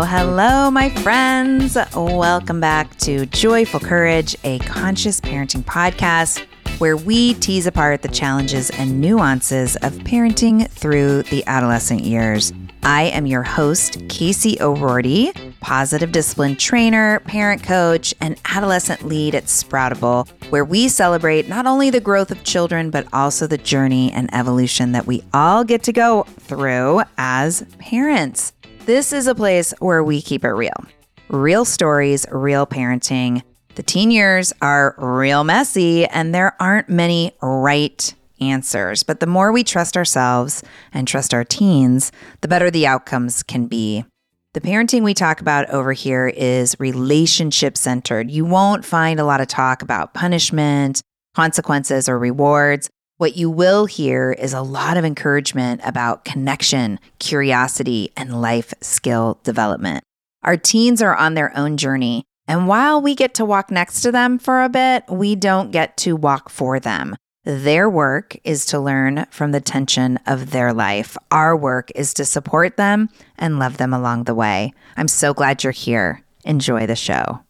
Hello, hello, my friends. Welcome back to Joyful Courage, a conscious parenting podcast where we tease apart the challenges and nuances of parenting through the adolescent years. I am your host, Casey O'Roarty, positive discipline trainer, parent coach, and adolescent lead at Sproutable, where we celebrate not only the growth of children, but also the journey and evolution that we all get to go through as parents. This is a place where we keep it real. Real stories, real parenting. The teen years are real messy, and there aren't many right answers. But the more we trust ourselves and trust our teens, the better the outcomes can be. The parenting we talk about over here is relationship centered. You won't find a lot of talk about punishment, consequences, or rewards. What you will hear is a lot of encouragement about connection, curiosity, and life skill development. Our teens are on their own journey, and while we get to walk next to them for a bit, we don't get to walk for them. Their work is to learn from the tension of their life. Our work is to support them and love them along the way. I'm so glad you're here. Enjoy the show.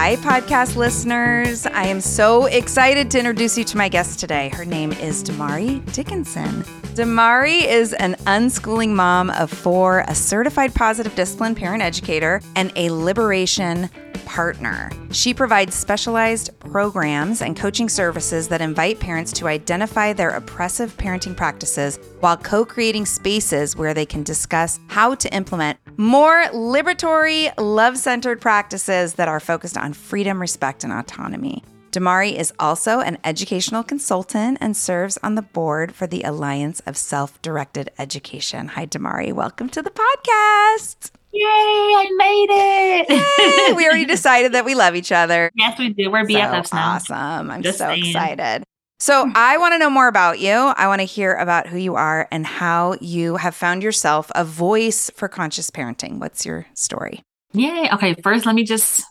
Hi, podcast listeners. I am so excited to introduce you to my guest today. Her name is Domari Dickinson. Domari is an unschooling mom of four, a certified positive discipline parent educator, and a liberation partner. She provides specialized programs and coaching services that invite parents to identify their oppressive parenting practices while co creating spaces where they can discuss how to implement more liberatory, love centered practices that are focused on freedom, respect, and autonomy. Domari is also an educational consultant and serves on the board for the Alliance of Self Directed Education. Hi, Domari. Welcome to the podcast. Yay, I made it. Yay, we already decided that we love each other. Yes, we do. We're BFFs so now. Awesome. I'm Just so saying. excited. So, I want to know more about you. I want to hear about who you are and how you have found yourself a voice for conscious parenting. What's your story? Yay. Okay, first, let me just,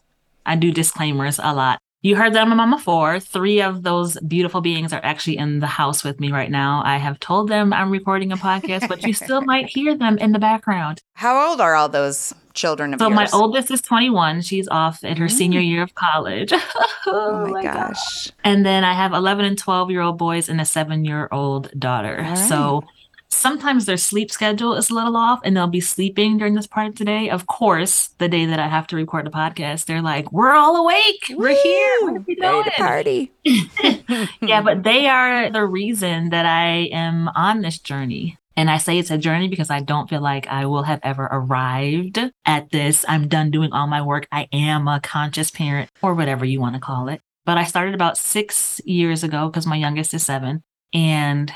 I do disclaimers a lot. You heard that I'm a mama four. Three of those beautiful beings are actually in the house with me right now. I have told them I'm recording a podcast, but you still might hear them in the background. How old are all those children of So yours? my oldest is 21. She's off in her senior Mm. year of college. Oh my gosh. And then I have 11 and 12 year old boys and a seven year old daughter. Right. So sometimes their sleep schedule is a little off and they'll be sleeping during this part of the day. Of course, the day that I have to record the podcast, they're like, we're all awake. We're here. What are we Ready to party. yeah, but they are the reason that I am on this journey. And I say it's a journey because I don't feel like I will have ever arrived at this. I'm done doing all my work. I am a conscious parent or whatever you want to call it. But I started about six years ago because my youngest is seven. And,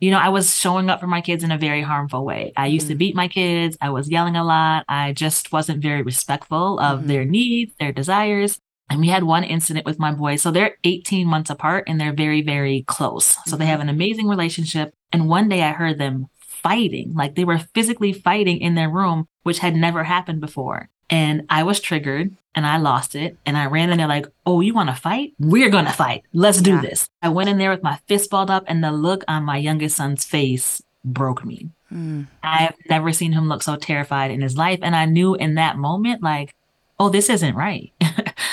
you know, I was showing up for my kids in a very harmful way. I used to Mhm. beat my kids. I was yelling a lot. I just wasn't very respectful of Mhm. their needs, their desires. And we had one incident with my boys. So they're 18 months apart and they're very, very close. So they have an amazing relationship. And one day I heard them fighting, like they were physically fighting in their room, which had never happened before. And I was triggered and I lost it. And I ran in there like, oh, you want to fight? We're going to fight. Let's do Yeah. this. I went in there with my fist balled up and the look on my youngest son's face broke me. Mm. I've never seen him look so terrified in his life. And I knew in that moment, like, oh, this isn't right.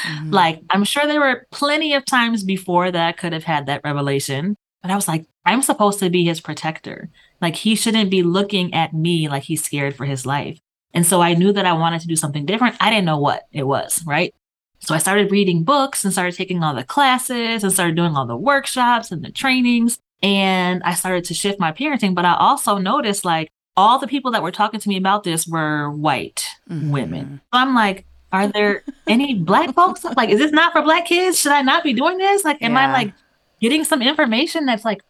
Mhm. Like, I'm sure there were plenty of times before that I could have had that revelation, but I was like, I'm supposed to be his protector. Like, he shouldn't be looking at me like he's scared for his life. And so I knew that I wanted to do something different. I didn't know what it was, right? So I started reading books and started taking all the classes and started doing all the workshops and the trainings. And I started to shift my parenting. But I also noticed like all the people that were talking to me about this were white Mhm. women. So I'm like, are there any black folks? Like, is this not for black kids? Should I not be doing this? Like, am I like getting some information that's like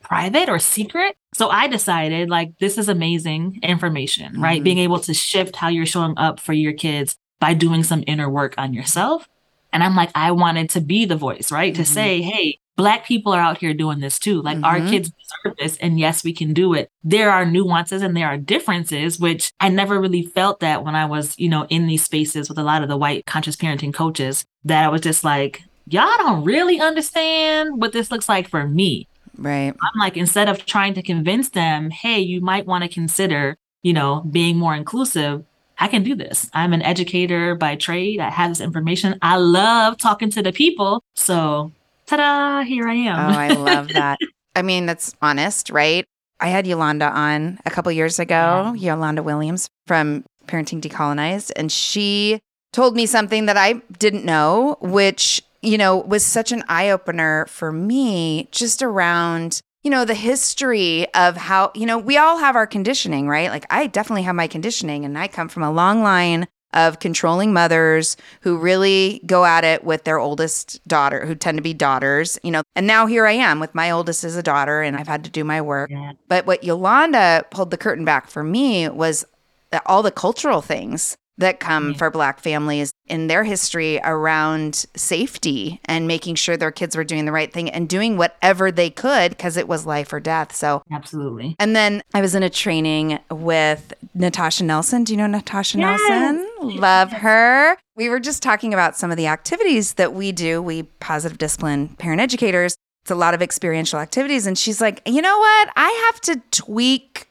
private or secret? So I decided like this is amazing information, right? Mhm. Being able to shift how you're showing up for your kids by doing some inner work on yourself. And I'm like, I wanted to be the voice, right? To Mhm. say, hey, Black people are out here doing this too. Like our Mhm. kids deserve this. And yes, we can do it. There are nuances and there are differences, which I never really felt that when I was, you know, in these spaces with a lot of the white conscious parenting coaches, that I was just like, y'all don't really understand what this looks like for me. Right. I'm like, instead of trying to convince them, hey, you might want to consider, you know, being more inclusive, I can do this. I'm an educator by trade. I have this information. I love talking to the people. So, ta da, here I am. Oh, I love that. I mean, that's honest, right? I had Yolanda on a couple years ago, yeah. Yolanda Williams from Parenting Decolonized, and she told me something that I didn't know, which, you know, was such an eye opener for me just around you know, the history of how, you know, we all have our conditioning, right? Like I definitely have my conditioning and I come from a long line of controlling mothers who really go at it with their oldest daughter, who tend to be daughters, you know. And now here I am with my oldest as a daughter and I've had to do my work. Yeah. But what Yolanda pulled the curtain back for me was uh, all the cultural things that come for Black families in their history around safety and making sure their kids were doing the right thing and doing whatever they could because it was life or death. So, absolutely. And then I was in a training with Natasha Nelson. Do you know Natasha yes. Nelson? Love her. We were just talking about some of the activities that we do, we positive discipline parent educators. It's a lot of experiential activities. And she's like, you know what? I have to tweak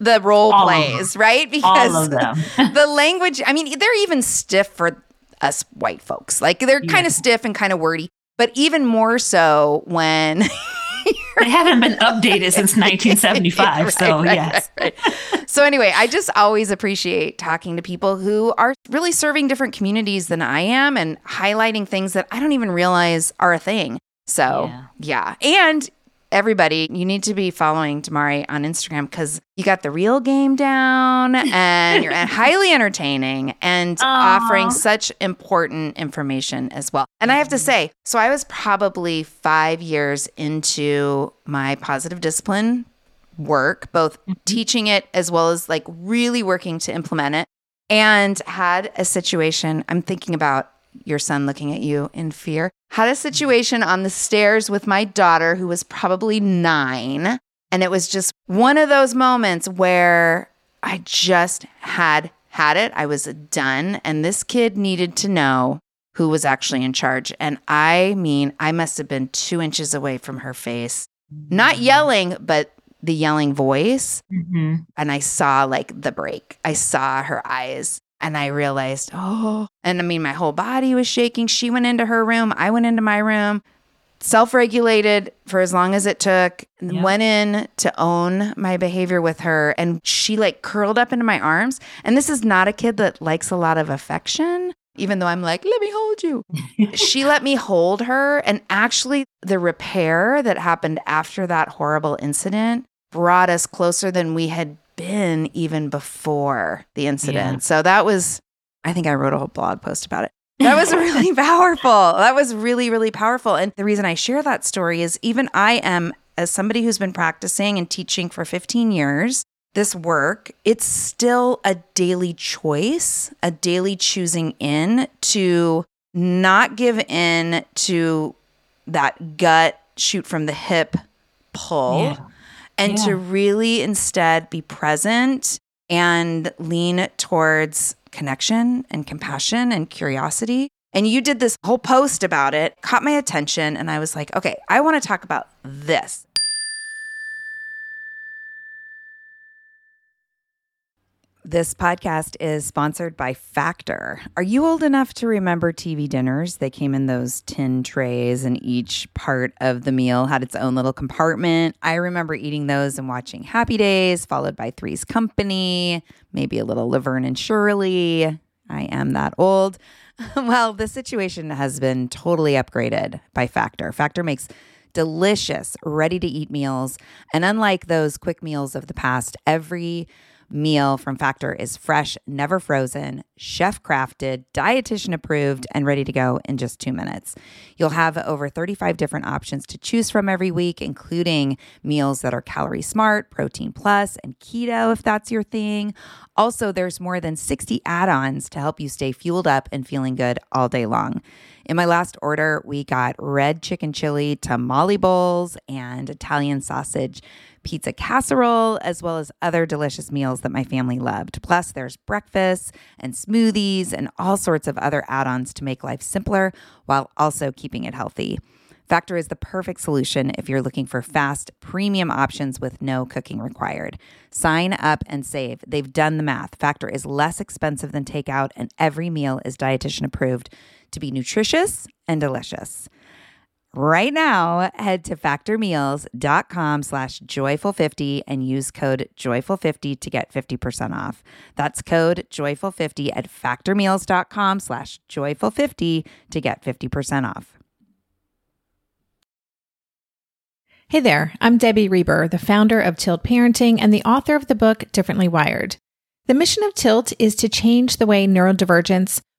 the role All plays, right? Because the language, I mean, they're even stiff for us white folks. Like they're yeah. kind of stiff and kind of wordy, but even more so when they haven't been updated since 1975. right, so, right, yes. Right, so, anyway, I just always appreciate talking to people who are really serving different communities than I am and highlighting things that I don't even realize are a thing. So, yeah. yeah. And everybody, you need to be following Domari on Instagram because you got the real game down and you're highly entertaining and Aww. offering such important information as well. And I have to mm-hmm. say, so I was probably five years into my positive discipline work, both mm-hmm. teaching it as well as like really working to implement it, and had a situation I'm thinking about your son looking at you in fear. Had a situation on the stairs with my daughter who was probably nine. And it was just one of those moments where I just had had it. I was done. And this kid needed to know who was actually in charge. And I mean, I must have been two inches away from her face, not mm-hmm. yelling, but the yelling voice. Mm-hmm. And I saw like the break. I saw her eyes and I realized, oh, and I mean, my whole body was shaking. She went into her room. I went into my room, self regulated for as long as it took, yeah. went in to own my behavior with her. And she like curled up into my arms. And this is not a kid that likes a lot of affection. Even though I'm like, let me hold you. she let me hold her. And actually, the repair that happened after that horrible incident brought us closer than we had been even before the incident. Yeah. So that was, I think I wrote a whole blog post about it. That was really powerful. That was really, really powerful. And the reason I share that story is even I am, as somebody who's been practicing and teaching for 15 years, this work, it's still a daily choice, a daily choosing in to not give in to that gut shoot from the hip pull. Yeah and yeah. to really instead be present and lean towards connection and compassion and curiosity. And you did this whole post about it, caught my attention, and I was like, okay, I want to talk about this. This podcast is sponsored by Factor. Are you old enough to remember TV dinners? They came in those tin trays, and each part of the meal had its own little compartment. I remember eating those and watching Happy Days, followed by Three's Company, maybe a little Laverne and Shirley. I am that old. well, the situation has been totally upgraded by Factor. Factor makes delicious, ready to eat meals. And unlike those quick meals of the past, every meal from Factor is fresh, never frozen, chef crafted, dietitian approved, and ready to go in just two minutes. You'll have over 35 different options to choose from every week, including meals that are calorie smart, protein plus, and keto if that's your thing. Also, there's more than 60 add ons to help you stay fueled up and feeling good all day long. In my last order, we got red chicken chili tamale bowls and Italian sausage pizza casserole, as well as other delicious meals that my family loved. Plus, there's breakfast and smoothies and all sorts of other add ons to make life simpler while also keeping it healthy. Factor is the perfect solution if you're looking for fast, premium options with no cooking required. Sign up and save. They've done the math. Factor is less expensive than takeout, and every meal is dietitian approved to be nutritious and delicious. Right now, head to factormeals.com slash joyful50 and use code joyful50 to get 50% off. That's code joyful50 at factormeals.com slash joyful50 to get 50% off. Hey there, I'm Debbie Reber, the founder of Tilt Parenting and the author of the book Differently Wired. The mission of Tilt is to change the way neurodivergence,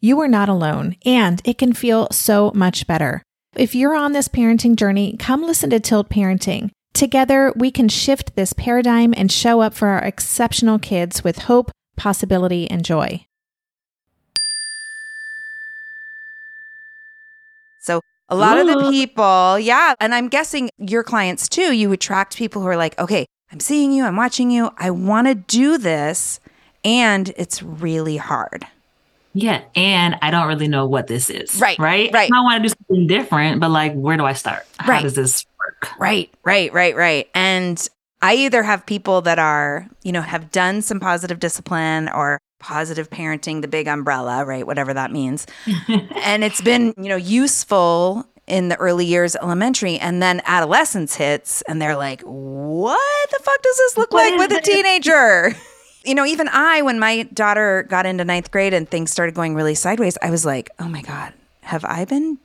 you are not alone, and it can feel so much better. If you're on this parenting journey, come listen to Tilt Parenting. Together, we can shift this paradigm and show up for our exceptional kids with hope, possibility, and joy. So, a lot of the people, yeah, and I'm guessing your clients too, you attract people who are like, okay, I'm seeing you, I'm watching you, I want to do this, and it's really hard. Yeah. And I don't really know what this is. Right, Right. right. I want to do something different, but like, where do I start? How Right. does this work? Right, right, right, right. And I either have people that are, you know, have done some positive discipline or positive parenting, the big umbrella, right? Whatever that means. and it's been, you know, useful in the early years elementary and then adolescence hits and they're like, "What the fuck does this look like with a teenager?" You know, even I when my daughter got into ninth grade and things started going really sideways, I was like, "Oh my god, have I been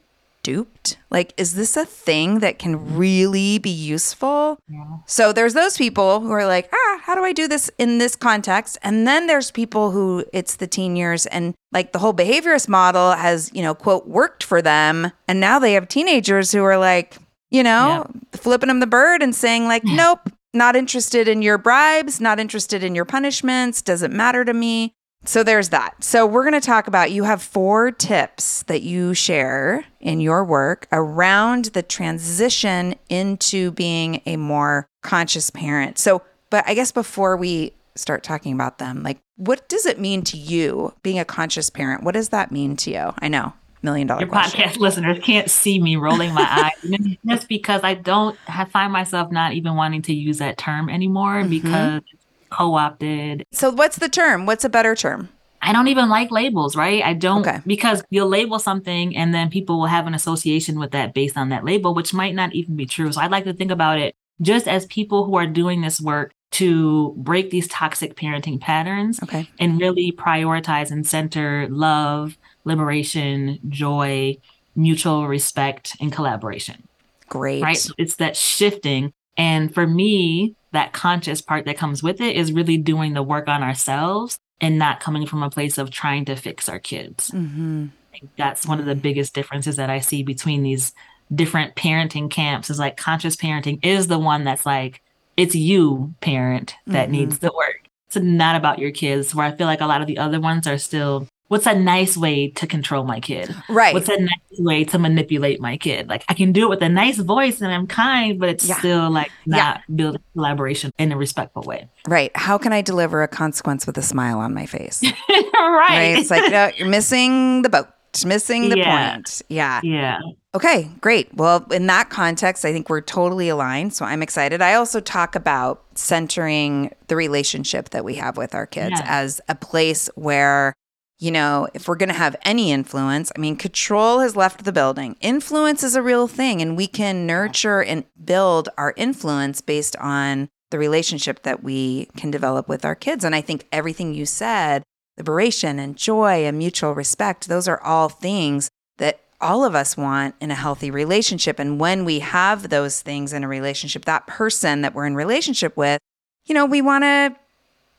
duped? Like, is this a thing that can really be useful? So there's those people who are like, ah, how do I do this in this context? And then there's people who it's the teen years and like the whole behaviorist model has, you know, quote, worked for them. And now they have teenagers who are like, you know, flipping them the bird and saying, like, nope, not interested in your bribes, not interested in your punishments, doesn't matter to me. So there's that. So we're going to talk about you have four tips that you share in your work around the transition into being a more conscious parent. So, but I guess before we start talking about them, like what does it mean to you being a conscious parent? What does that mean to you? I know, million dollar Your question. podcast listeners can't see me rolling my eyes. Just because I don't I find myself not even wanting to use that term anymore Mhm. because co-opted. So what's the term? What's a better term? I don't even like labels, right? I don't Okay. because you'll label something and then people will have an association with that based on that label, which might not even be true. So I'd like to think about it just as people who are doing this work to break these toxic parenting patterns Okay. and really prioritize and center love, liberation, joy, mutual respect, and collaboration Great. right? So It's that shifting. And for me, that conscious part that comes with it is really doing the work on ourselves and not coming from a place of trying to fix our kids. Mm-hmm. I think that's one of the biggest differences that I see between these different parenting camps is like conscious parenting is the one that's like, it's you, parent, that Mhm. needs the work. It's not about your kids, where I feel like a lot of the other ones are still, what's a nice way to control my kid? Right. What's a nice way to manipulate my kid? Like I can do it with a nice voice and I'm kind, but it's Yeah. still like Yeah. not building collaboration in a respectful way. right. How can I deliver a consequence with a smile on my face? right. right? It's like no, you're missing the boat. Missing the Yeah. point. Yeah. Yeah. Okay, great. Well, in that context, I think we're totally aligned. So I'm excited. I also talk about centering the relationship that we have with our kids Yeah. as a place where, you know, if we're going to have any influence, I mean, control has left the building. Influence is a real thing, and we can nurture and build our influence based on the relationship that we can develop with our kids. And I think everything you said, liberation and joy and mutual respect, those are all things that all of us want in a healthy relationship. And when we have those things in a relationship, that person that we're in relationship with, you know, we want to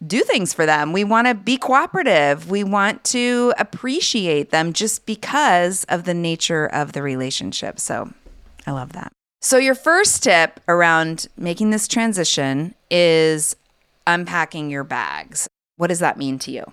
do things for them. We want to be cooperative. We want to appreciate them just because of the nature of the relationship. So I love that. So, your first tip around making this transition is unpacking your bags. What does that mean to you?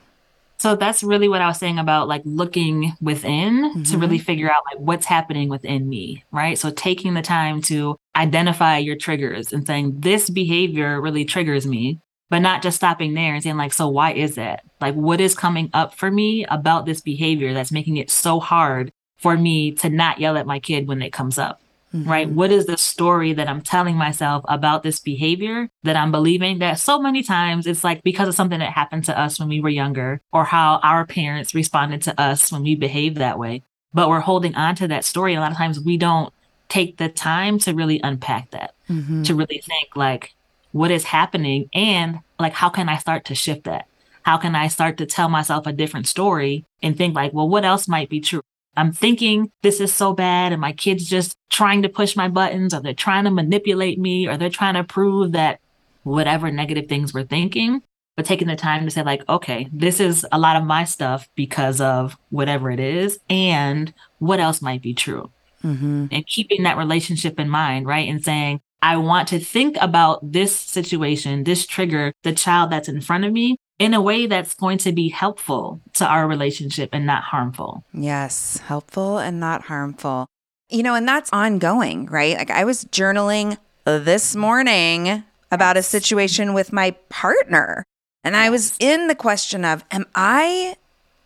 So that's really what I was saying about like looking within to really mm-hmm. figure out like what's happening within me, right? So taking the time to identify your triggers and saying this behavior really triggers me, but not just stopping there and saying like so why is that? Like what is coming up for me about this behavior that's making it so hard for me to not yell at my kid when it comes up? Right? Mm-hmm. What is the story that I'm telling myself about this behavior that I'm believing that so many times it's like because of something that happened to us when we were younger or how our parents responded to us when we behaved that way. But we're holding on to that story. A lot of times we don't take the time to really unpack that, mm-hmm. to really think like, what is happening and like, how can I start to shift that? How can I start to tell myself a different story and think like, well, what else might be true? I'm thinking this is so bad and my kids just trying to push my buttons or they're trying to manipulate me or they're trying to prove that whatever negative things we're thinking, but taking the time to say like, okay, this is a lot of my stuff because of whatever it is and what else might be true. Mm-hmm. And keeping that relationship in mind, right? And saying, I want to think about this situation, this trigger, the child that's in front of me in a way that's going to be helpful to our relationship and not harmful. Yes, helpful and not harmful. You know, and that's ongoing, right? Like I was journaling this morning about a situation with my partner, and I was in the question of, am I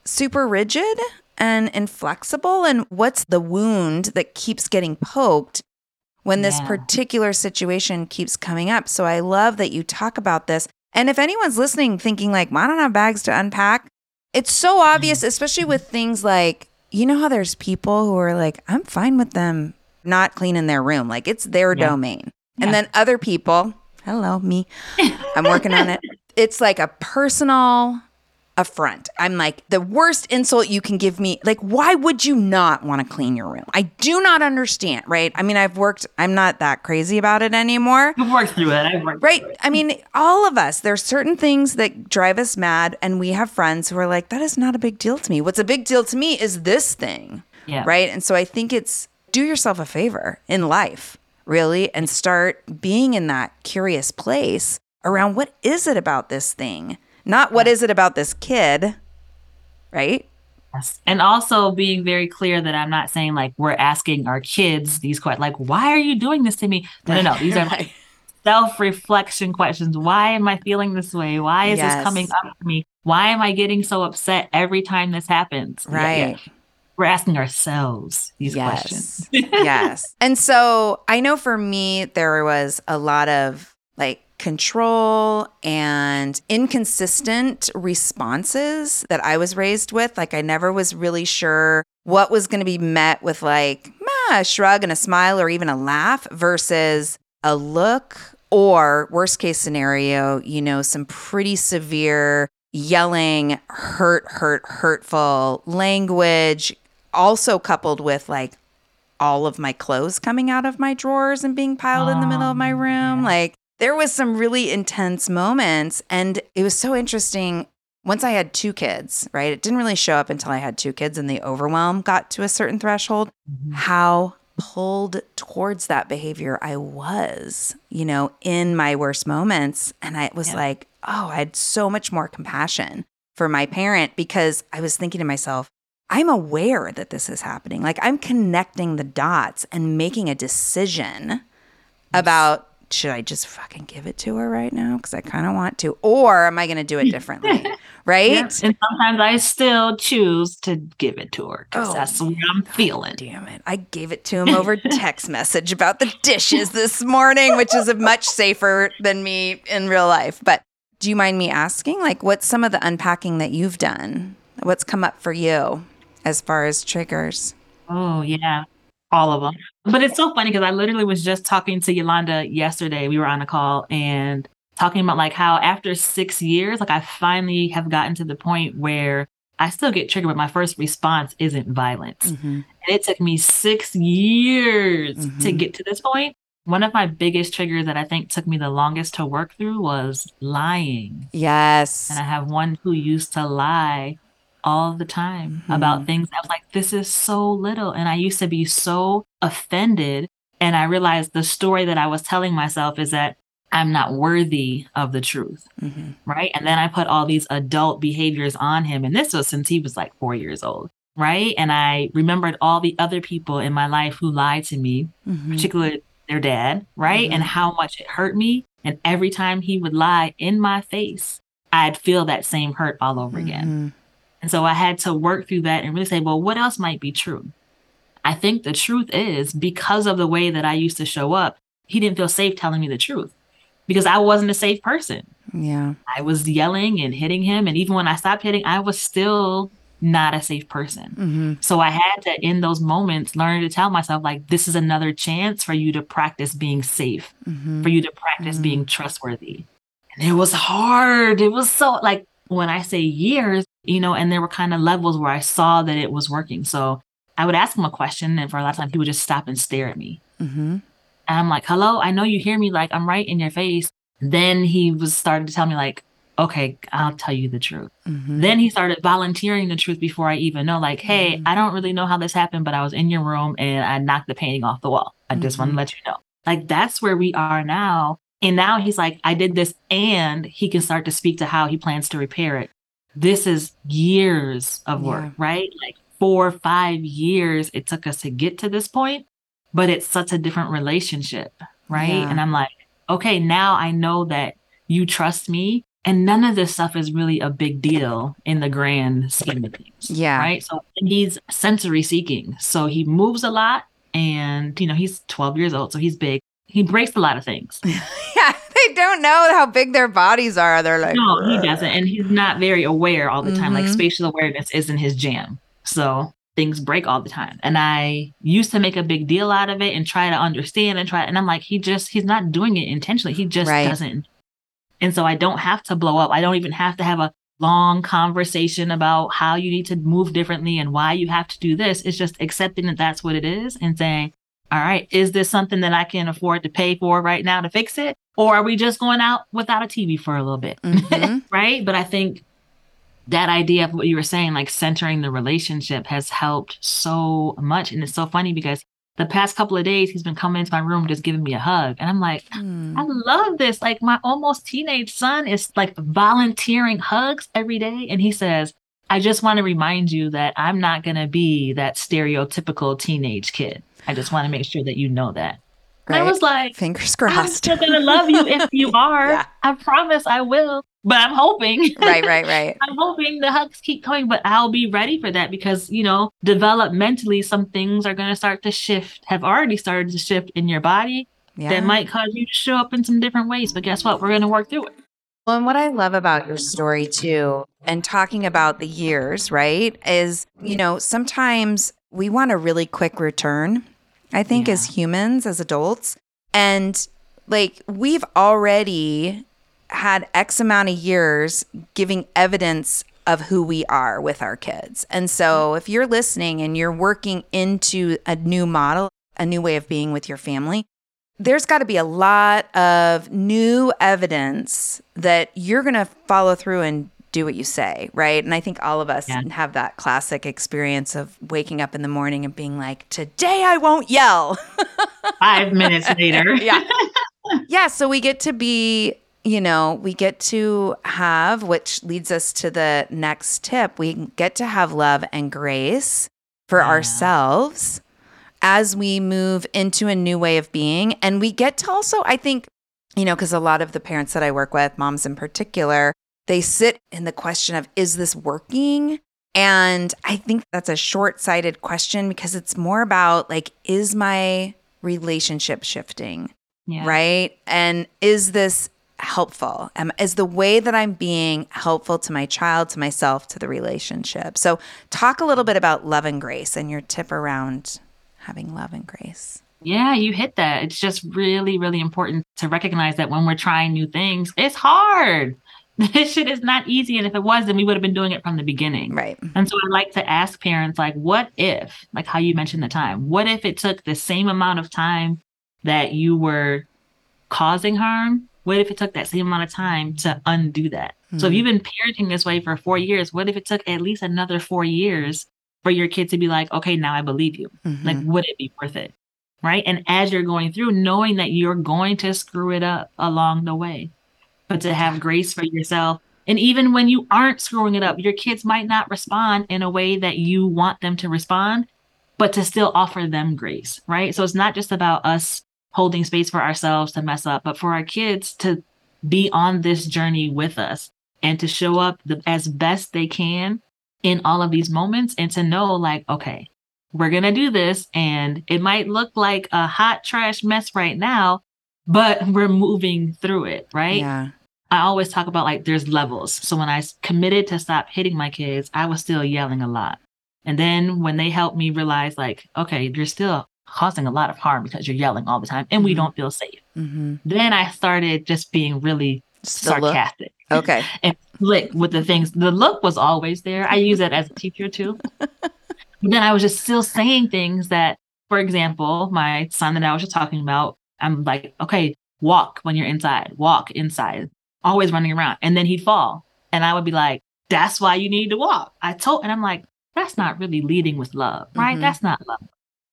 super rigid and inflexible? And what's the wound that keeps getting poked when this Yeah. particular situation keeps coming up? So I love that you talk about this. And if anyone's listening thinking like, well, I don't have bags to unpack, it's so obvious, mm. especially with things like, you know how there's people who are like, I'm fine with them not cleaning their room. Like it's their Yeah. domain. Yeah. And then other people, hello, me, I'm working on it. It's like a personal affront. I'm like, the worst insult you can give me. Like, why would you not want to clean your room? I do not understand, right? I mean, I've worked, I'm not that crazy about it anymore. I've worked through it. I've worked Right. I mean, all of us, there's certain things that drive us mad. And we have friends who are like, that is not a big deal to me. What's a big deal to me is this thing. Yeah. Right. And so I think it's do yourself a favor in life, really, and start being in that curious place around what is it about this thing? Not what is it about this kid. Right. Yes. And also being very clear that I'm not saying like we're asking our kids these questions, like, why are you doing this to me? No, no, no. These are Right. self reflection questions. Why am I feeling this way? Why is Yes. this coming up to me? Why am I getting so upset every time this happens? Yeah, yeah. Right. We're asking ourselves these Yes. questions. yes. And so I know for me, there was a lot of like control and inconsistent responses that I was raised with. Like I never was really sure what was going to be met with like a shrug and a smile or even a laugh versus a look or worst case scenario, you know, some pretty severe yelling, hurt, hurt, hurtful language, also coupled with like all of my clothes coming out of my drawers and being piled in the middle of my Oh, room. Like there was some really intense moments and it was so interesting once I had two kids, right? It didn't really show up until I had two kids and the overwhelm got to a certain threshold mm-hmm. how pulled towards that behavior I was, you know, in my worst moments. And I was Yeah. like, oh, I had so much more compassion for my parent because I was thinking to myself, I'm aware that this is happening. Like I'm connecting the dots and making a decision about should I just fucking give it to her right now? Because I kind of want to. Or am I going to do it differently? right? Yep. And sometimes I still choose to give it to her because Oh. that's what I'm feeling. Damn it. I gave it to him over text message about the dishes this morning, which is much safer than me in real life. But do you mind me asking, like, what's some of the unpacking that you've done? What's come up for you as far as triggers? Oh, yeah. All of them. But it's so funny because I literally was just talking to Yolanda yesterday. We were on a call and talking about like how after six years, like I finally have gotten to the point where I still get triggered, but my first response isn't violence. And it took me six years to Mhm. get to this point. One of my biggest triggers that I think took me the longest to work through was lying. Yes. And I have one who used to lie all the time about things. I was like, this is so little. And I used to be so offended. And I realized the story that I was telling myself is that I'm not worthy of the truth. Mhm. Right. And then I put all these adult behaviors on him. And this was since he was like four years old. Right. And I remembered all the other people in my life who lied to me Mhm. particularly their dad, right? And how much it hurt me. And every time he would lie in my face, I'd feel that same hurt all over again. And so I had to work through that and really say, well, what else might be true? I think the truth is because of the way that I used to show up, he didn't feel safe telling me the truth because I wasn't a safe person. Yeah. I was yelling and hitting him. And even when I stopped hitting, I was still not a safe person. hmm So I had to, in those moments, learn to tell myself, like, this is another chance for you to practice being safe, hmm for you to practice being trustworthy. And it was hard. It was so, like, when I say years, you know, and there were kind of levels where I saw that it was working. So I would ask him a question, and for a lot of times, he would just stop and stare at me. hmm And I'm like, hello, I know you hear me. Like, I'm right in your face. Then he was starting to tell me, like, okay, I'll tell you the truth. hmm Then he started volunteering the truth before I even know, like, hey, I don't really know how this happened, but I was in your room and I knocked the painting off the wall. I just want to let you know. Like, that's where we are now. And now he's like, I did this, and he can start to speak to how he plans to repair it. This is years of work, Yeah. right? Like four, five years it took us to get to this point, but it's such a different relationship, right? Yeah. And I'm like, okay, now I know that you trust me. And none of this stuff is really a big deal in the grand scheme of things. Yeah. Right. So he's sensory seeking. So he moves a lot and, you know, he's 12 years old. So he's big. He breaks a lot of things. They don't know how big their bodies are. They're like, No, he doesn't. And he's not very aware all the time. Like Mhm. spatial awareness isn't his jam. So things break all the time. And I used to make a big deal out of it and try to understand and try. And I'm like, he just, he's not doing it intentionally. He just Right. doesn't. And so I don't have to blow up. I don't even have to have a long conversation about how you need to move differently and why you have to do this. It's just accepting that that's what it is and saying, all right, is this something that I can afford to pay for right now to fix it? Or are we just going out without a TV for a little bit? Mhm. right? But I think that idea of what you were saying, like centering the relationship, has helped so much. And it's so funny because the past couple of days, he's been coming into my room just giving me a hug. And I'm like, Hmm. I love this. Like, my almost teenage son is like volunteering hugs every day. And he says, I just want to remind you that I'm not going to be that stereotypical teenage kid. I just want to make sure that you know that. And I was like, Fingers crossed. I'm still gonna love you if you are. Yeah. I promise I will. But I'm hoping. right, right, right. I'm hoping the hugs keep coming, but I'll be ready for that because, you know, developmentally, some things are going to start to shift, have already started to shift in your body Yeah. that might cause you to show up in some different ways. But guess what? We're going to work through it. Well, and what I love about your story too, and talking about the years, right, is, you know, sometimes we want a really quick return, I think, as humans, as adults. And like we've already had X amount of years giving evidence of who we are with our kids. And so mm-hmm. if you're listening and you're working into a new model, a new way of being with your family, there's got to be a lot of new evidence that you're going to follow through and do what you say, right? And I think all of us Yeah. have that classic experience of waking up in the morning and being like, today I won't yell. Five minutes later. yeah. yeah. So we get to be, you know, we get to have, which leads us to the next tip. We get to have love and grace for Yeah. ourselves as we move into a new way of being. And we get to also, I think, you know, because a lot of the parents that I work with, moms in particular, they sit in the question of, is this working? And I think that's a short sighted question because it's more about like, is my relationship shifting? Yeah. Right. And is this helpful? Am, is the way that I'm being helpful to my child, to myself, to the relationship? So, talk a little bit about love and grace and your tip around having love and grace. Yeah, you hit that. It's just really, really important to recognize that when we're trying new things, it's hard. This shit is not easy. And if it was, then we would have been doing it from the beginning. Right. And so I like to ask parents, like, what if, like how you mentioned the time, what if it took the same amount of time that you were causing harm? What if it took that same amount of time to undo that? Mm-hmm. So if you've been parenting this way for four years, what if it took at least another four years for your kid to be like, okay, now I believe you? Mm-hmm. Like, would it be worth it? Right. And as you're going through, knowing that you're going to screw it up along the way but to have grace for yourself. And even when you aren't screwing it up, your kids might not respond in a way that you want them to respond, but to still offer them grace, right? So it's not just about us holding space for ourselves to mess up, but for our kids to be on this journey with us and to show up the, as best they can in all of these moments and to know, like, okay, we're going to do this. And it might look like a hot trash mess right now, but we're moving through it, right? Yeah. I always talk about like there's levels. So when I committed to stop hitting my kids, I was still yelling a lot. And then when they helped me realize, like, okay, you're still causing a lot of harm because you're yelling all the time and mm-hmm. we don't feel safe. Mm-hmm. Then I started just being really sarcastic. Okay. and slick with the things. The look was always there. I use that as a teacher too. but then I was just still saying things that, for example, my son that I was just talking about, I'm like, okay, walk when you're inside, walk inside, always running around. And then he'd fall. And I would be like, that's why you need to walk. I told, and I'm like, that's not really leading with love, right? Mm-hmm. That's not love.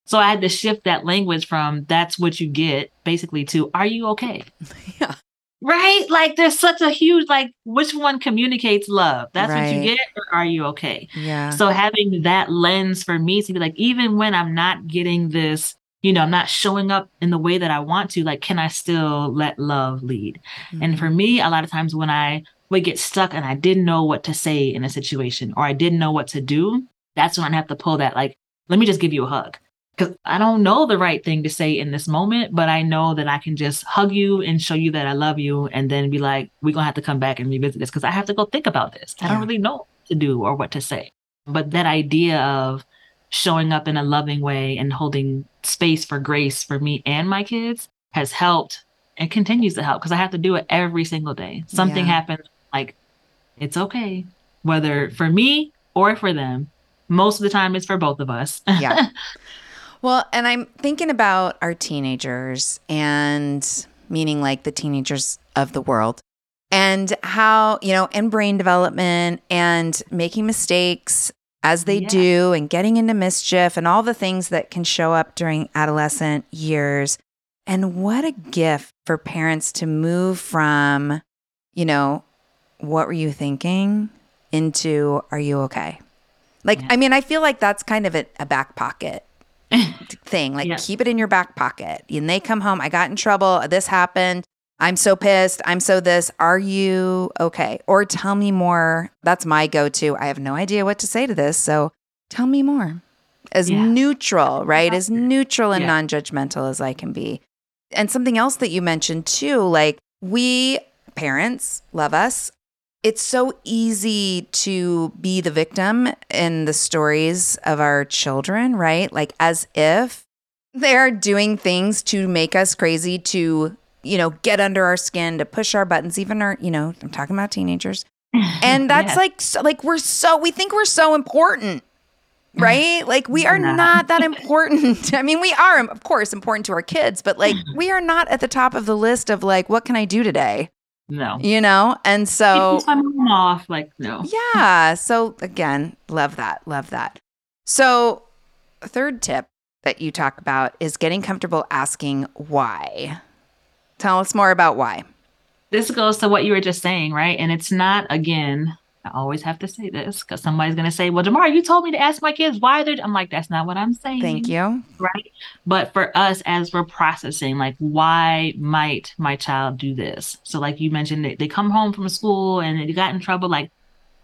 So I had to shift that language from that's what you get basically to are you okay? Yeah. Right? Like there's such a huge like which one communicates love? That's right. what you get or are you okay? Yeah. So having that lens for me to be like even when I'm not getting this you know, I'm not showing up in the way that I want to, like, can I still let love lead? Mm-hmm. And for mm-hmm. me, a lot of times when I would get stuck and I didn't know what to say in a situation or I didn't know what to do, that's when I have to pull that, like, let me just give you a hug. Because I don't know the right thing to say in this moment, but I know that I can just hug you and show you that I love you and then be like, we're to have to come back and revisit this because I have to go think about this. I don't really know what to do or what to say. But that idea of showing up in a loving way and holding space for grace for me and my kids has helped and continues to help because I have to do it every single day. Something yeah. happens, like it's okay, whether for me or for them. Most of the time, it's for both of us. yeah. Well, and I'm thinking about our teenagers and meaning like the teenagers of the world and how, you know, and brain development and making mistakes as they yeah. do and getting into mischief and all the things that can show up during adolescent years. And what a gift for parents to move from, you know, what were you thinking into are you okay? Like, yeah. I mean, I feel like that's kind of a, a back pocket thing. Like, yeah. keep it in your back pocket. And they come home, I got in trouble, this happened. I'm so pissed. I'm so this. Are you okay? Or tell me more. That's my go to. I have no idea what to say to this. So tell me more. As yeah. neutral, right? As neutral and yeah. non judgmental as I can be. And something else that you mentioned too, like we parents love us. It's so easy to be the victim in the stories of our children, right? Like as if they're doing things to make us crazy, to you know, get under our skin, to push our buttons, even our, you know, I'm talking about teenagers. And that's like, so, like, we're so, we think we're so important, right? Like, we are not. not that important. I mean, we are, of course, important to our kids, but like, we are not at the top of the list of like, what can I do today? No. You know? And so, I'm off, like, no. Yeah. So, again, love that. Love that. So, third tip that you talk about is getting comfortable asking why. Tell us more about why. This goes to what you were just saying, right? And it's not, again, I always have to say this because somebody's going to say, Well, Jamar, you told me to ask my kids why they're. I'm like, That's not what I'm saying. Thank you. Right. But for us, as we're processing, like, why might my child do this? So, like you mentioned, they, they come home from school and they got in trouble. Like,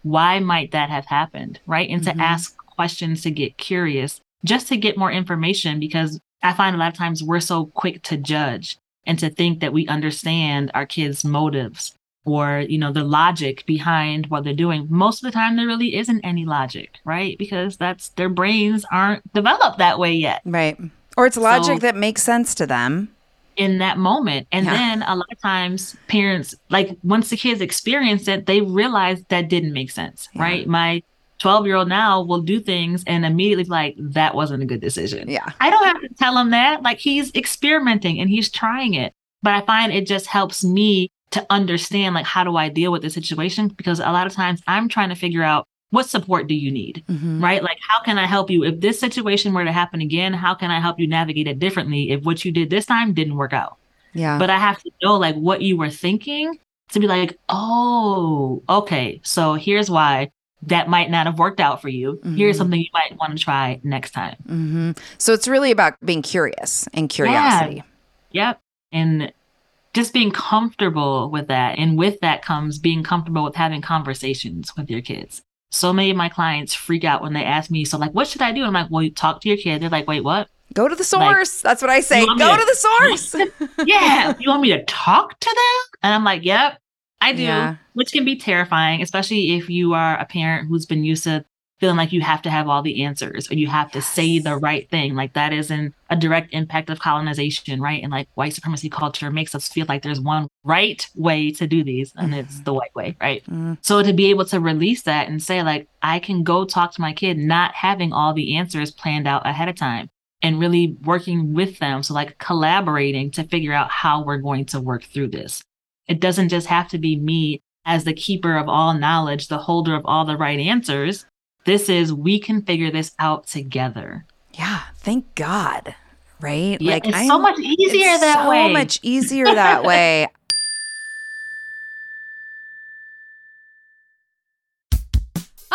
why might that have happened? Right. And Mm-hmm. to ask questions to get curious, just to get more information, because I find a lot of times we're so quick to judge and to think that we understand our kids' motives or you know the logic behind what they're doing most of the time there really isn't any logic right because that's their brains aren't developed that way yet Right. Or it's logic So- that makes sense to them. in that moment and Yeah. then a lot of times parents like once the kids experience it they realize that didn't make sense Yeah. right my 12 year old now will do things and immediately be like that wasn't a good decision Yeah. I don't have to tell him that. Like he's experimenting and he's trying it. But I find it just helps me to understand like how do I deal with the situation because a lot of times I'm trying to figure out what support do you need? Mhm. Right? Like how can I help you if this situation were to happen again? How can I help you navigate it differently if what you did this time didn't work out? Yeah. But I have to know like what you were thinking to be like, "Oh, okay. So here's why that might not have worked out for you. Here's Mhm. something you might want to try next time." hmm So it's really about being curious and curiosity. Yep. And just being comfortable with that. And with that comes being comfortable with having conversations with your kids. So many of my clients freak out when they ask me, so like, what should I do? I'm like, well, you talk to your kid. They're like, wait, what? Go to the source. That's what I say. You want me Go to- to the source. yeah. You want me to talk to them? And I'm like, yep, I do. Yeah. Which can be terrifying, especially if you are a parent who's been used to feeling like you have to have all the answers or you have to say the right thing. Like that is an, a direct impact of colonization, right? And like white supremacy culture makes us feel like there's one right way to do these and it's the white way, right? Mm. So to be able to release that and say, like, I can go talk to my kid, not having all the answers planned out ahead of time and really working with them. So, like, collaborating to figure out how we're going to work through this. It doesn't just have to be me as the keeper of all knowledge, the holder of all the right answers. This is, we can figure this out together. Yeah. Thank God. Right? Yeah, it's I'm- so much easier that so way. So much easier that way.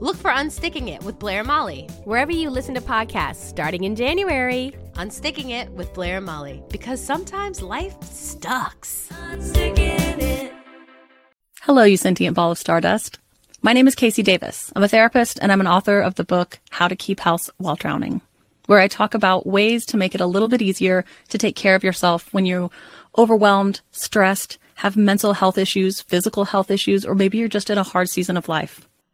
Look for Unsticking It with Blair and Molly, wherever you listen to podcasts starting in January. Unsticking It with Blair and Molly, because sometimes life sucks. Hello, you sentient ball of stardust. My name is KC Davis. I'm a therapist and I'm an author of the book How to Keep House While Drowning, where I talk about ways to make it a little bit easier to take care of yourself when you're overwhelmed, stressed, have mental health issues, physical health issues, or maybe you're just in a hard season of life.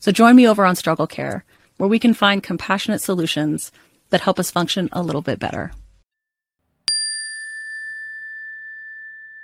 So join me over on Struggle Care, where we can find compassionate solutions that help us function a little bit better.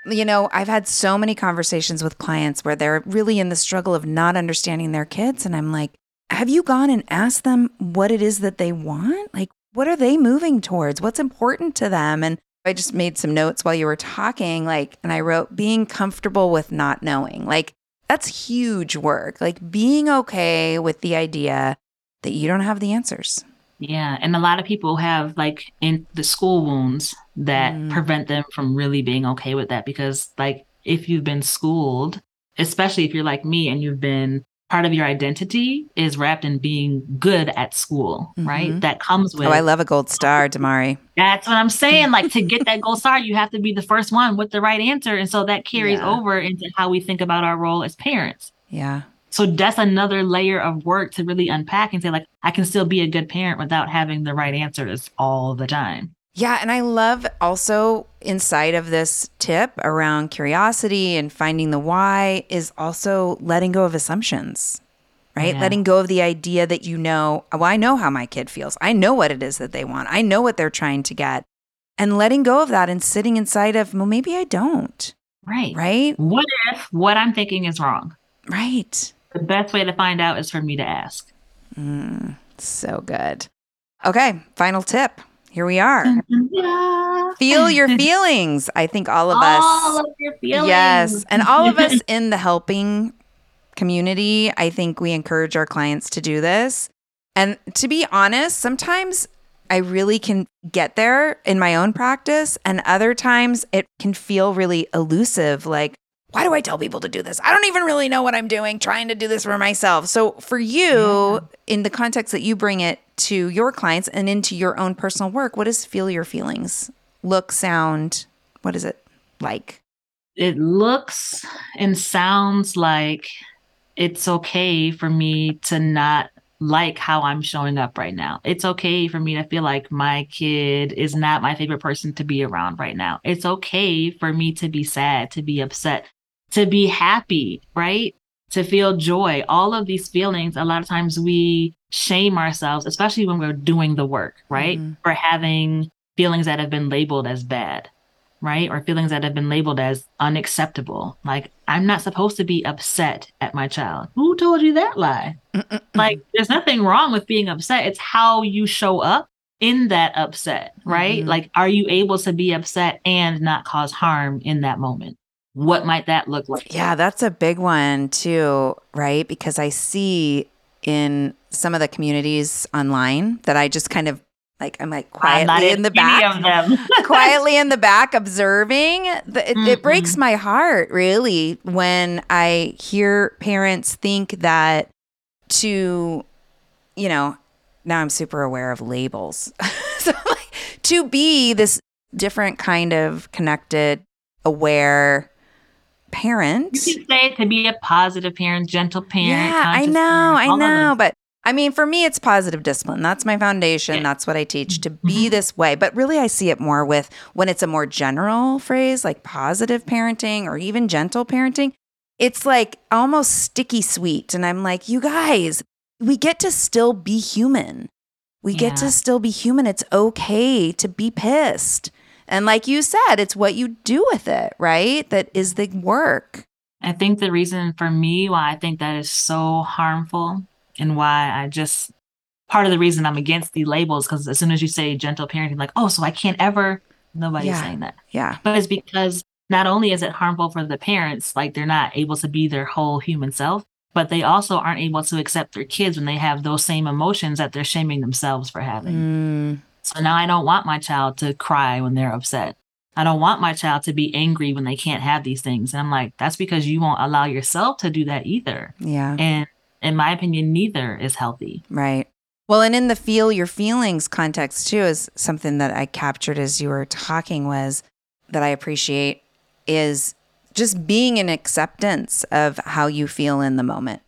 You know, I've had so many conversations with clients where they're really in the struggle of not understanding their kids. And I'm like, have you gone and asked them what it is that they want? Like, what are they moving towards? What's important to them? And I just made some notes while you were talking, like, and I wrote being comfortable with not knowing. Like, that's huge work. Like, being okay with the idea that you don't have the answers. Yeah. And a lot of people have like in the school wounds that Mm. prevent them from really being okay with that because, like, if you've been schooled especially if you're like me and you've been part of your identity is wrapped in being good at school, right? Mhm. That comes with Oh, I love a gold star, Domari. That's what I'm saying. Like to get that gold star, you have to be the first one with the right answer. And so that carries Yeah. over into how we think about our role as parents. Yeah. So that's another layer of work to really unpack and say, like, I can still be a good parent without having the right answers all the time. Yeah, and I love also inside of this tip around curiosity and finding the why is also letting go of assumptions, right? Yeah. Letting go of the idea that you know, well, I know how my kid feels. I know what it is that they want. I know what they're trying to get. And letting go of that and sitting inside of, well, maybe I don't, Right. right? What if what I'm thinking is wrong? Right. The best way to find out is for me to ask. Mm, so good. Okay, final tip. Here we are. Yeah. Feel your feelings. I think all of us. All of your feelings. Yes. And all of us in the helping community, I think we encourage our clients to do this. And to be honest, sometimes I really can get there in my own practice, and other times it can feel really elusive. Like, why do I tell people to do this? I don't even really know what I'm doing, trying to do this for myself. So, for you, in the context that you bring it to your clients and into your own personal work, what does feel your feelings look, sound? What is it like? it looks and sounds like it's okay for me to not like how I'm showing up right now. It's okay for me to feel like my kid is not my favorite person to be around right now. It's okay for me to be sad, to be upset, to be happy, right? To feel joy. All of these feelings, a lot of times we shame ourselves, especially when we're doing the work, right? For having feelings that have been labeled as bad right? Or feelings that have been labeled as unacceptable. Like, I'm not supposed to be upset at my child. Who told you that lie? Like, there's nothing wrong with being upset. It's how you show up in that upset, right? Mhm. Like, are you able to be upset and not cause harm in that moment? What might that look like? Yeah, that's a big one too, right? Because I see in some of the communities online that I just kind of like I'm like I'm quietly in the back of them. quietly in the back observing. The, it, it breaks mm-hmm. my heart really when I hear parents think that to, you know, now I'm super aware of labels. so like to be this different kind of connected, aware parent. you can say to be a positive parent, gentle parent. Yeah, I know, parent, I all of them. know. But I mean, for me, it's positive discipline. That's my foundation. Yeah. That's what I teach to mm-hmm. be this way. But really, I see it more with when it's a more general phrase like positive parenting or even gentle parenting. It's like almost sticky sweet. And I'm like, you guys, we get to still be human. We get to still be human. It's okay to be pissed. And like you said, it's what you do with it, right? That is the work. I think the reason for me why I think that is so harmful and why I just part of the reason I'm against the labels because as soon as you say gentle parenting, like, oh, so I can't ever, nobody's Yeah. saying that. Yeah. But it's because not only is it harmful for the parents, like they're not able to be their whole human self, but they also aren't able to accept their kids when they have those same emotions that they're shaming themselves for having. Mm, So now I don't want my child to cry when they're upset. I don't want my child to be angry when they can't have these things. And I'm like, that's because you won't allow yourself to do that either. yeah. And in my opinion, neither is healthy. Right. Well, and in the feel your feelings context too is something that I captured as you were talking was that I appreciate is just being in acceptance of how you feel in the moment,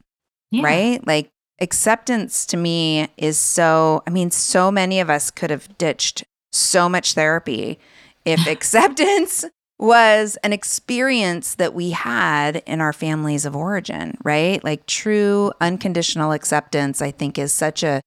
Yeah. right? Like acceptance to me is so I mean so many of us could have ditched so much therapy if acceptance was an experience that we had in our families of origin, right? Like true unconditional acceptance, I think, is such a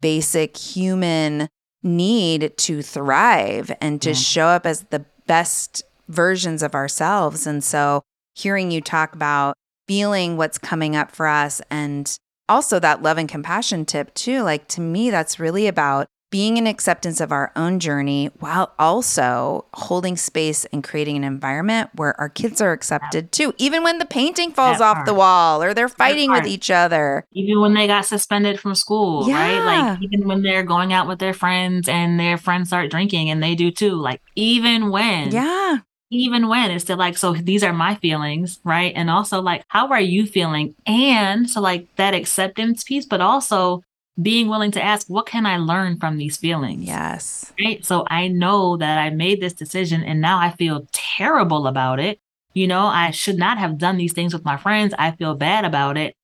basic human need to thrive and to Yeah. show up as the best versions of ourselves. And so, hearing you talk about feeling what's coming up for us and also that love and compassion tip, too, like to me, that's really about being in acceptance of our own journey while also holding space and creating an environment where our kids are accepted too, even when the painting falls That off the wall or they're fighting with each other. Even when they got suspended from school, right? Like even when they're going out with their friends and their friends start drinking and they do too. Like even when Yeah. Even when it's still like, so these are my feelings, right? And also like, how are you feeling? And so like that acceptance piece, but also being willing to ask, what can I learn from these feelings? Yes. Right. So I know that I made this decision and now I feel terrible about it. You know, I should not have done these things with my friends. I feel bad about it.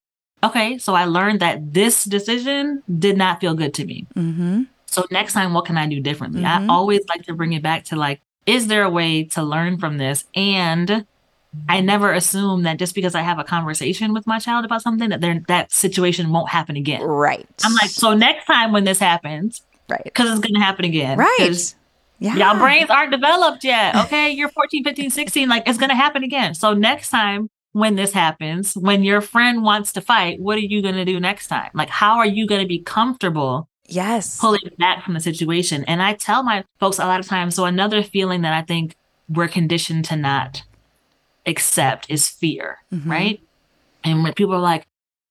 Okay. So I learned that this decision did not feel good to me. Mm-hmm. So next time, what can I do differently? Mhm. I always like to bring it back to like, is there a way to learn from this? And I mm-hmm. never assume that just because I have a conversation with my child about something that that situation won't happen again. Right. I'm like, so next time when this happens, right. because it's going to happen again. right. Yeah. Y'all brains aren't developed yet. Okay. You're 14, 15, 16. Like it's going to happen again. So next time when this happens, when your friend wants to fight, what are you going to do next time? Like, how are you going to be comfortable Yes. pulling back from the situation? And I tell my folks a lot of times. So another feeling that I think we're conditioned to not accept is fear, Mhm. right? And when people are like,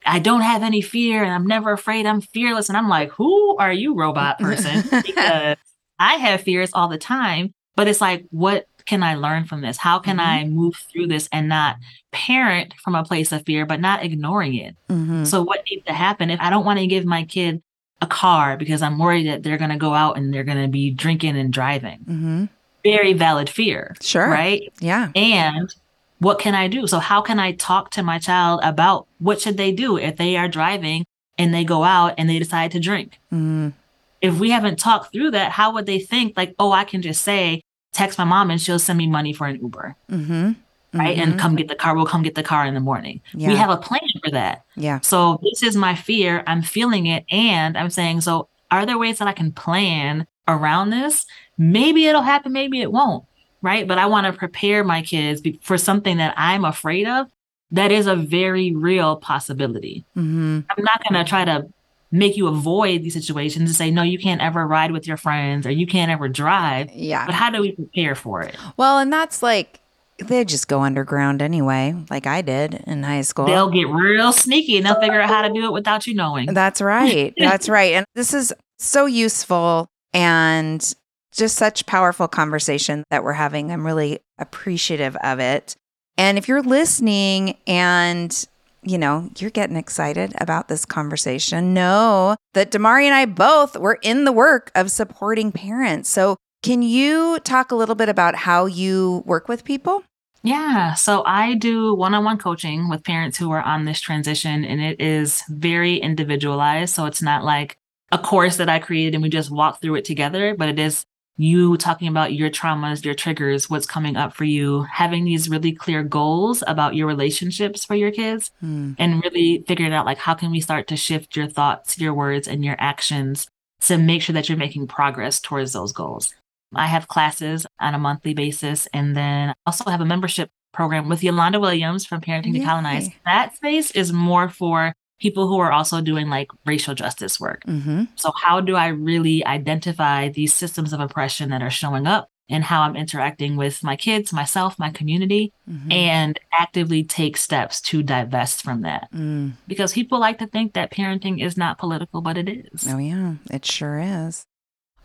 I don't have any fear and I'm never afraid, I'm fearless. And I'm like, who are you, robot person? because I have fears all the time, but it's like, what can I learn from this? How can Mhm. I move through this and not parent from a place of fear, but not ignoring it? Mhm. So, what needs to happen if I don't want to give my kid a car because I'm worried that they're going to go out and they're going to be drinking and driving? Mhm. Very valid fear. Sure. Right. Yeah. And what can I do? So how can I talk to my child about what should they do if they are driving and they go out and they decide to drink? Mm. If we haven't talked through that, how would they think like, oh, I can just say, text my mom and she'll send me money for an Uber, Mm-hmm. right? And come get the car. We'll come get the car in the morning. Yeah. We have a plan for that. Yeah. So this is my fear. I'm feeling it. And I'm saying, so are there ways that I can plan around this? Maybe it'll happen, maybe it won't. Right. But I want to prepare my kids be- for something that I'm afraid of. That is a very real possibility. Mm-hmm. I'm not going to try to make you avoid these situations and say, no, you can't ever ride with your friends or you can't ever drive. Yeah. But how do we prepare for it? Well, and that's like they just go underground anyway, like I did in high school. They'll get real sneaky and they'll figure out how to do it without you knowing. That's right. That's right. And this is so useful and just such powerful conversation that we're having. I'm really appreciative of it. And if you're listening and you know, you're getting excited about this conversation. Know that Domari and I both were in the work of supporting parents. So, can you talk a little bit about how you work with people? Yeah. So I do one on one coaching with parents who are on this transition, and it is very individualized. So it's not like a course that I created and we just walk through it together, but it is you talking about your traumas, your triggers, what's coming up for you, having these really clear goals about your relationships for your kids, Hmm. and really figuring out like how can we start to shift your thoughts, your words, and your actions to make sure that you're making progress towards those goals. I have classes on a monthly basis, and then I also have a membership program with Yolanda Williams from Parenting Decolonized. That space is more for people who are also doing like racial justice work. Mm-hmm. So, how do I really identify these systems of oppression that are showing up and how I'm interacting with my kids, myself, my community, Mm-hmm. and actively take steps to divest from that? Mm. Because people like to think that parenting is not political, but it is. Oh, yeah, it sure is.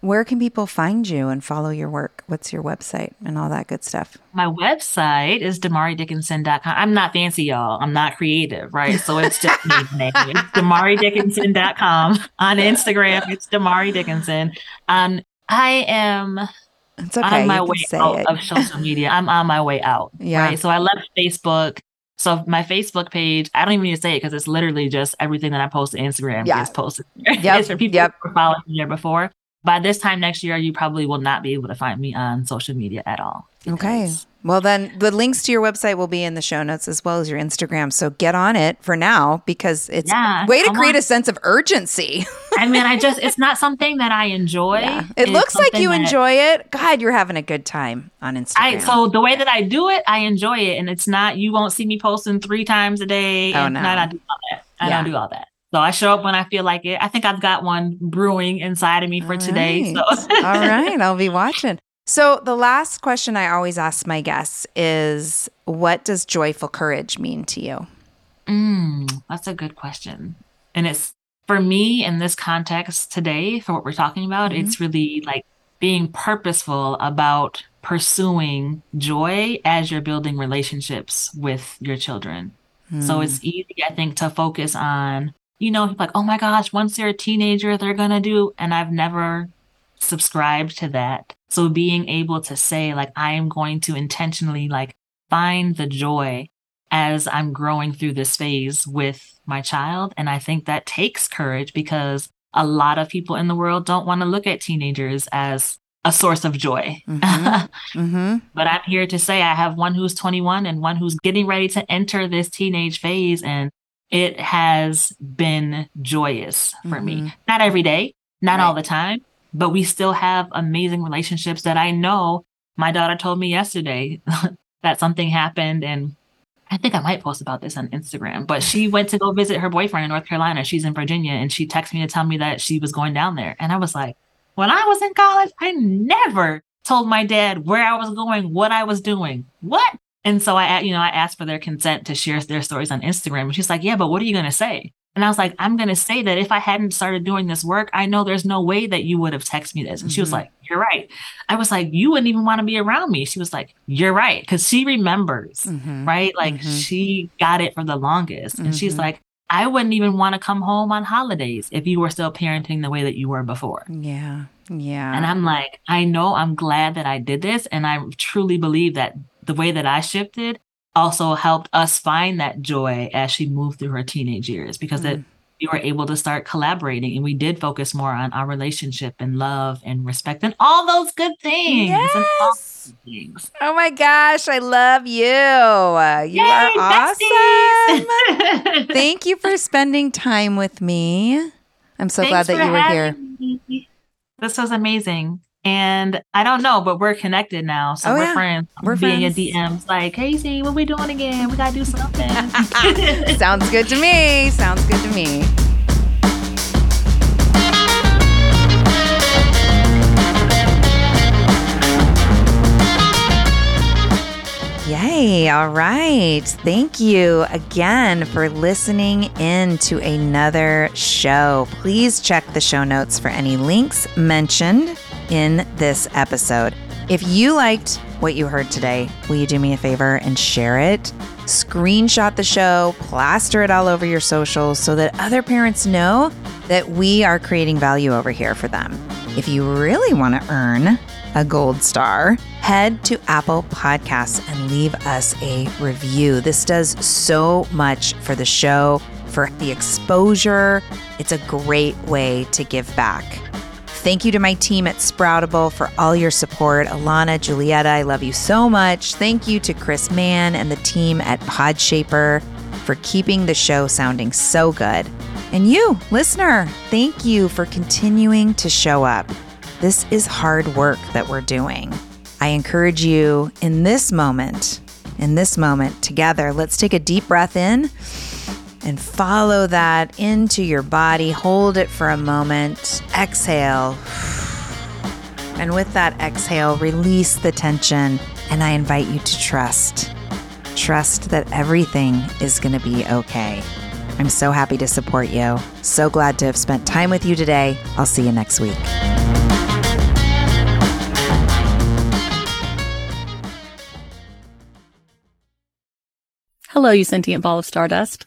Where can people find you and follow your work? What's your website and all that good stuff? My website is domaridickinson.com. I'm not fancy, y'all. I'm not creative, right? So it's just me. It's domaridickinson.com. On Instagram, it's Domari Dickinson. Um, I am It's okay. on my way out it. of social media. I'm on my way out. Yeah. Right. So I left Facebook. So my Facebook page, I don't even need to say it because it's literally just everything that I post to Instagram Yeah. is posted. there. Yep, it's for people yep. who were following me there before. By this time next year, you probably will not be able to find me on social media at all. Okay. Well, then the links to your website will be in the show notes as well as your Instagram. So get on it for now because it's Yeah, way to come create on. a sense of urgency. I mean, I just, it's not something that I enjoy. Yeah. It looks like you enjoy it. God, you're having a good time on Instagram. I, so the way that I do it, I enjoy it. And it's not, you won't see me posting three times a day. Oh, and no. I don't do all that. I Yeah. don't do all that. So I show up when I feel like it. I think I've got one brewing inside of me for All today. So. All right. I'll be watching. So the last question I always ask my guests is what does joyful courage mean to you? Mm, that's a good question. And it's for me in this context today, for what we're talking about, Mhm. it's really like being purposeful about pursuing joy as you're building relationships with your children. So it's easy, I think, to focus on, you know, like, oh my gosh, once they're a teenager, they're going to do. And I've never subscribed to that. So being able to say, like, I am going to intentionally, like, find the joy as I'm growing through this phase with my child. And I think that takes courage because a lot of people in the world don't want to look at teenagers as a source of joy. Mm-hmm. But I'm here to say I have one who's 21 and one who's getting ready to enter this teenage phase. And it has been joyous for me. Mm-hmm. Not every day, not all the time, but we still have amazing relationships that I know my daughter told me yesterday that something happened and I think I might post about this on Instagram, but she went to go visit her boyfriend in North Carolina. She's in Virginia and she texted me to tell me that she was going down there. And I was like, when I was in college, I never told my dad where I was going, what I was doing. What? And so I, you know, I asked for their consent to share their stories on Instagram. And she's like, yeah, but what are you going to say? And I was like, I'm going to say that if I hadn't started doing this work, I know there's no way that you would have texted me this. And she was mm-hmm. like, You're right. I was like, You wouldn't even want to be around me. She was like, You're right. Cause she remembers, mm-hmm. right? Like mm-hmm. she got it for the longest. And she's like, I wouldn't even want to come home on holidays if you were still parenting the way that you were before. Yeah. Yeah. And I'm like, I know I'm glad that I did this. And I truly believe that the way that I shifted also helped us find that joy as she moved through her teenage years because Mm. it, we were able to start collaborating and we did focus more on our relationship and love and respect and all those good things. Yes. things. Oh my gosh, I love you. Uh, you are awesome. Thank you for spending time with me. I'm so glad that you were here. me. This was amazing. And I don't know, but we're connected now. So Oh, we're yeah. friends. We're being friends. a DMs like, Casey, what we doing again? We gotta do something. Sounds good to me. Sounds good to me. Yay. All right. Thank you again for listening in to another show. Please check the show notes for any links mentioned in this episode. If you liked what you heard today, will you do me a favor and share it? Screenshot the show, plaster it all over your socials so that other parents know that we are creating value over here for them. If you really want to earn a gold star, head to Apple Podcasts and leave us a review. This does so much for the show, for the exposure. It's a great way to give back. Thank you to my team at Sproutable for all your support. Alana, Julietta, I love you so much. Thank you to Chris Mann and the team at Podshaper for keeping the show sounding so good. And you, listener, thank you for continuing to show up. This is hard work that we're doing. I encourage you in this moment, in this moment together, let's take a deep breath in and follow that into your body. Hold it for a moment. Exhale. And with that exhale, release the tension. And I invite you to trust. Trust that everything is going to be okay. I'm so happy to support you. So glad to have spent time with you today. I'll see you next week. Hello, you sentient ball of stardust.